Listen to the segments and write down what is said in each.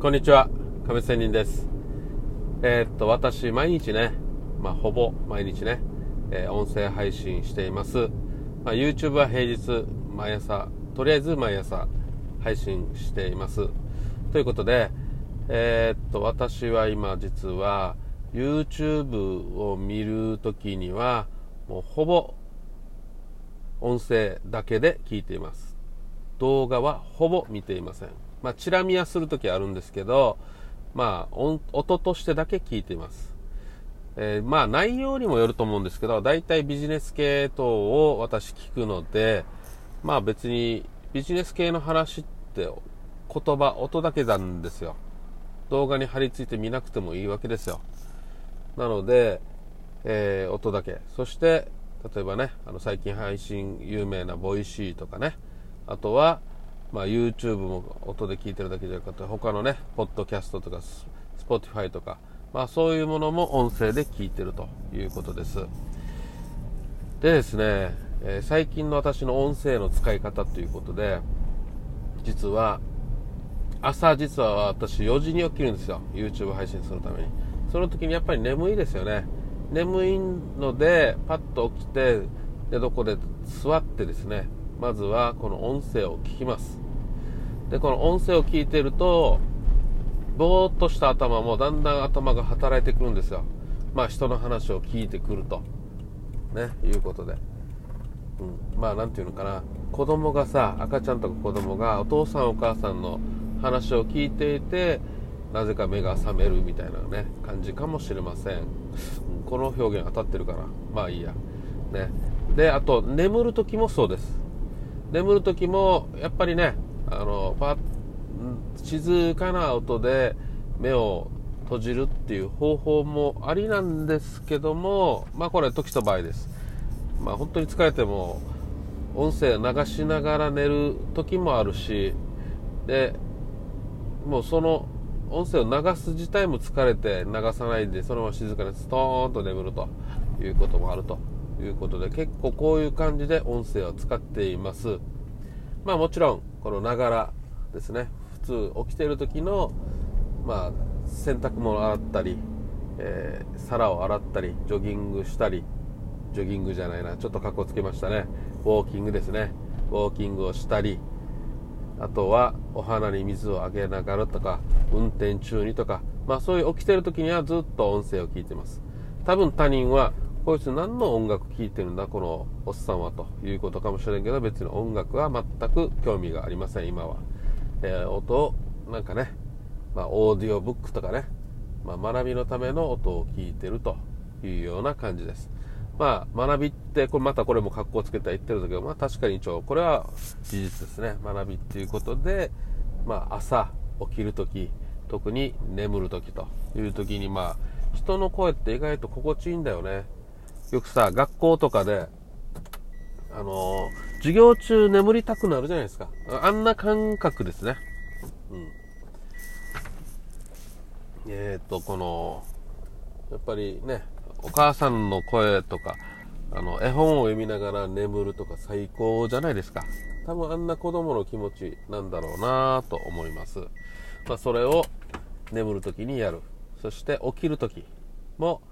こんにちは、亀仙人です。えーっと、私、毎日ね、まあ、ほぼ毎日ね、えー音声配信しています。まあ、YouTube は平日、毎朝、とりあえず毎朝配信しています。ということで、えーっと、私は今実は、YouTube を見るときには、もうほぼ音声だけで聞いています。動画はほぼ見ていません。まあ、チラ見はするときあるんですけど、まあ、音としてだけ聞いています。えーまあ、内容にもよると思うんですけど、大体ビジネス系等を私聞くので、まあ別にビジネス系の話って言葉、音だけなんですよ。動画に貼り付いて見なくてもいいわけですよ。なので、えー音だけ。そして、例えばね、あの最近配信有名な Voicy とかね、あとは、まあ、YouTube も音で聞いてるだけじゃなくて、他のね、ポッドキャストとか、ス Spotify とか、まあそういうものも音声で聞いてるということです。でですね、えー最近の私の音声の使い方ということで、実は、朝実は私4時に起きるんですよ。YouTube 配信するために。その時にやっぱり眠いですよね。眠いので、パッと起きて、で、どこで座ってですね、まずはこの音声を聞きます。で、この音声を聞いてると、ぼーっとした頭もだんだん頭が働いてくるんですよ。まあ人の話を聞いてくると。ね、いうことで。うん、まあなんていうのかな。子供がさ、赤ちゃんとか子供がお父さんお母さんの話を聞いていて、なぜか目が覚めるみたいなね、感じかもしれません。うんこの表現当たってるかな。まあいいや。ね。で、あと、眠る時もそうです。眠る時も、やっぱりね、あの、パ静かな音で目を閉じるっていう方法もありなんですけども、まあこれ時と場合です。まあ本当に疲れても音声流しながら寝る時もあるし、で、もうその音声を流す自体も疲れて流さないでそのまま静かにストーンと眠るということもあるということで結構こういう感じで音声を使っています。まあもちろんこのながらですね。普通起きてる時のまあ洗濯物洗ったり、えー皿を洗ったりジョギングしたりジョギングじゃないなちょっと格好つけましたね。ウォーキングですね。ウォーキングをしたりあとはお花に水をあげながらとか運転中にとか。まあそういう起きてる時にはずっと音声を聞いてます。多分他人はこいつ何の音楽聴いてるんだ？このおっさんはということかもしれんけど別に音楽は全く興味がありません今は、えー音をなんかね、まあ、オーディオブックとかね、まあ、学びのための音を聞いてるというような感じです。まあ学びってこれまたこれも格好つけては言ってるんだけどまあ確かに一応これは事実ですね。学びっていうことでまあ朝起きる時特に眠る時という時にまあ人の声って意外と心地いいんだよね。よくさ学校とかであのー授業中眠りたくなるじゃないですか。あんな感覚ですね。うん。えっ、とこのやっぱりねお母さんの声とかあの絵本を読みながら眠るとか最高じゃないですか。多分あんな子供の気持ちなんだろうなと思います、まあ、それを眠る時にやる。そして起きる時も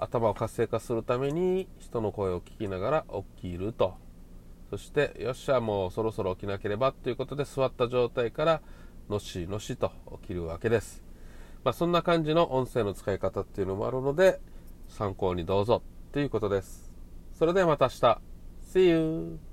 頭を活性化するために人の声を聞きながら起きると。そしてよっしゃもうそろそろ起きなければということで座った状態からのしのしと起きるわけです。まあ、そんな感じの音声の使い方っていうのもあるので参考にどうぞということです。それではまた明日。See you!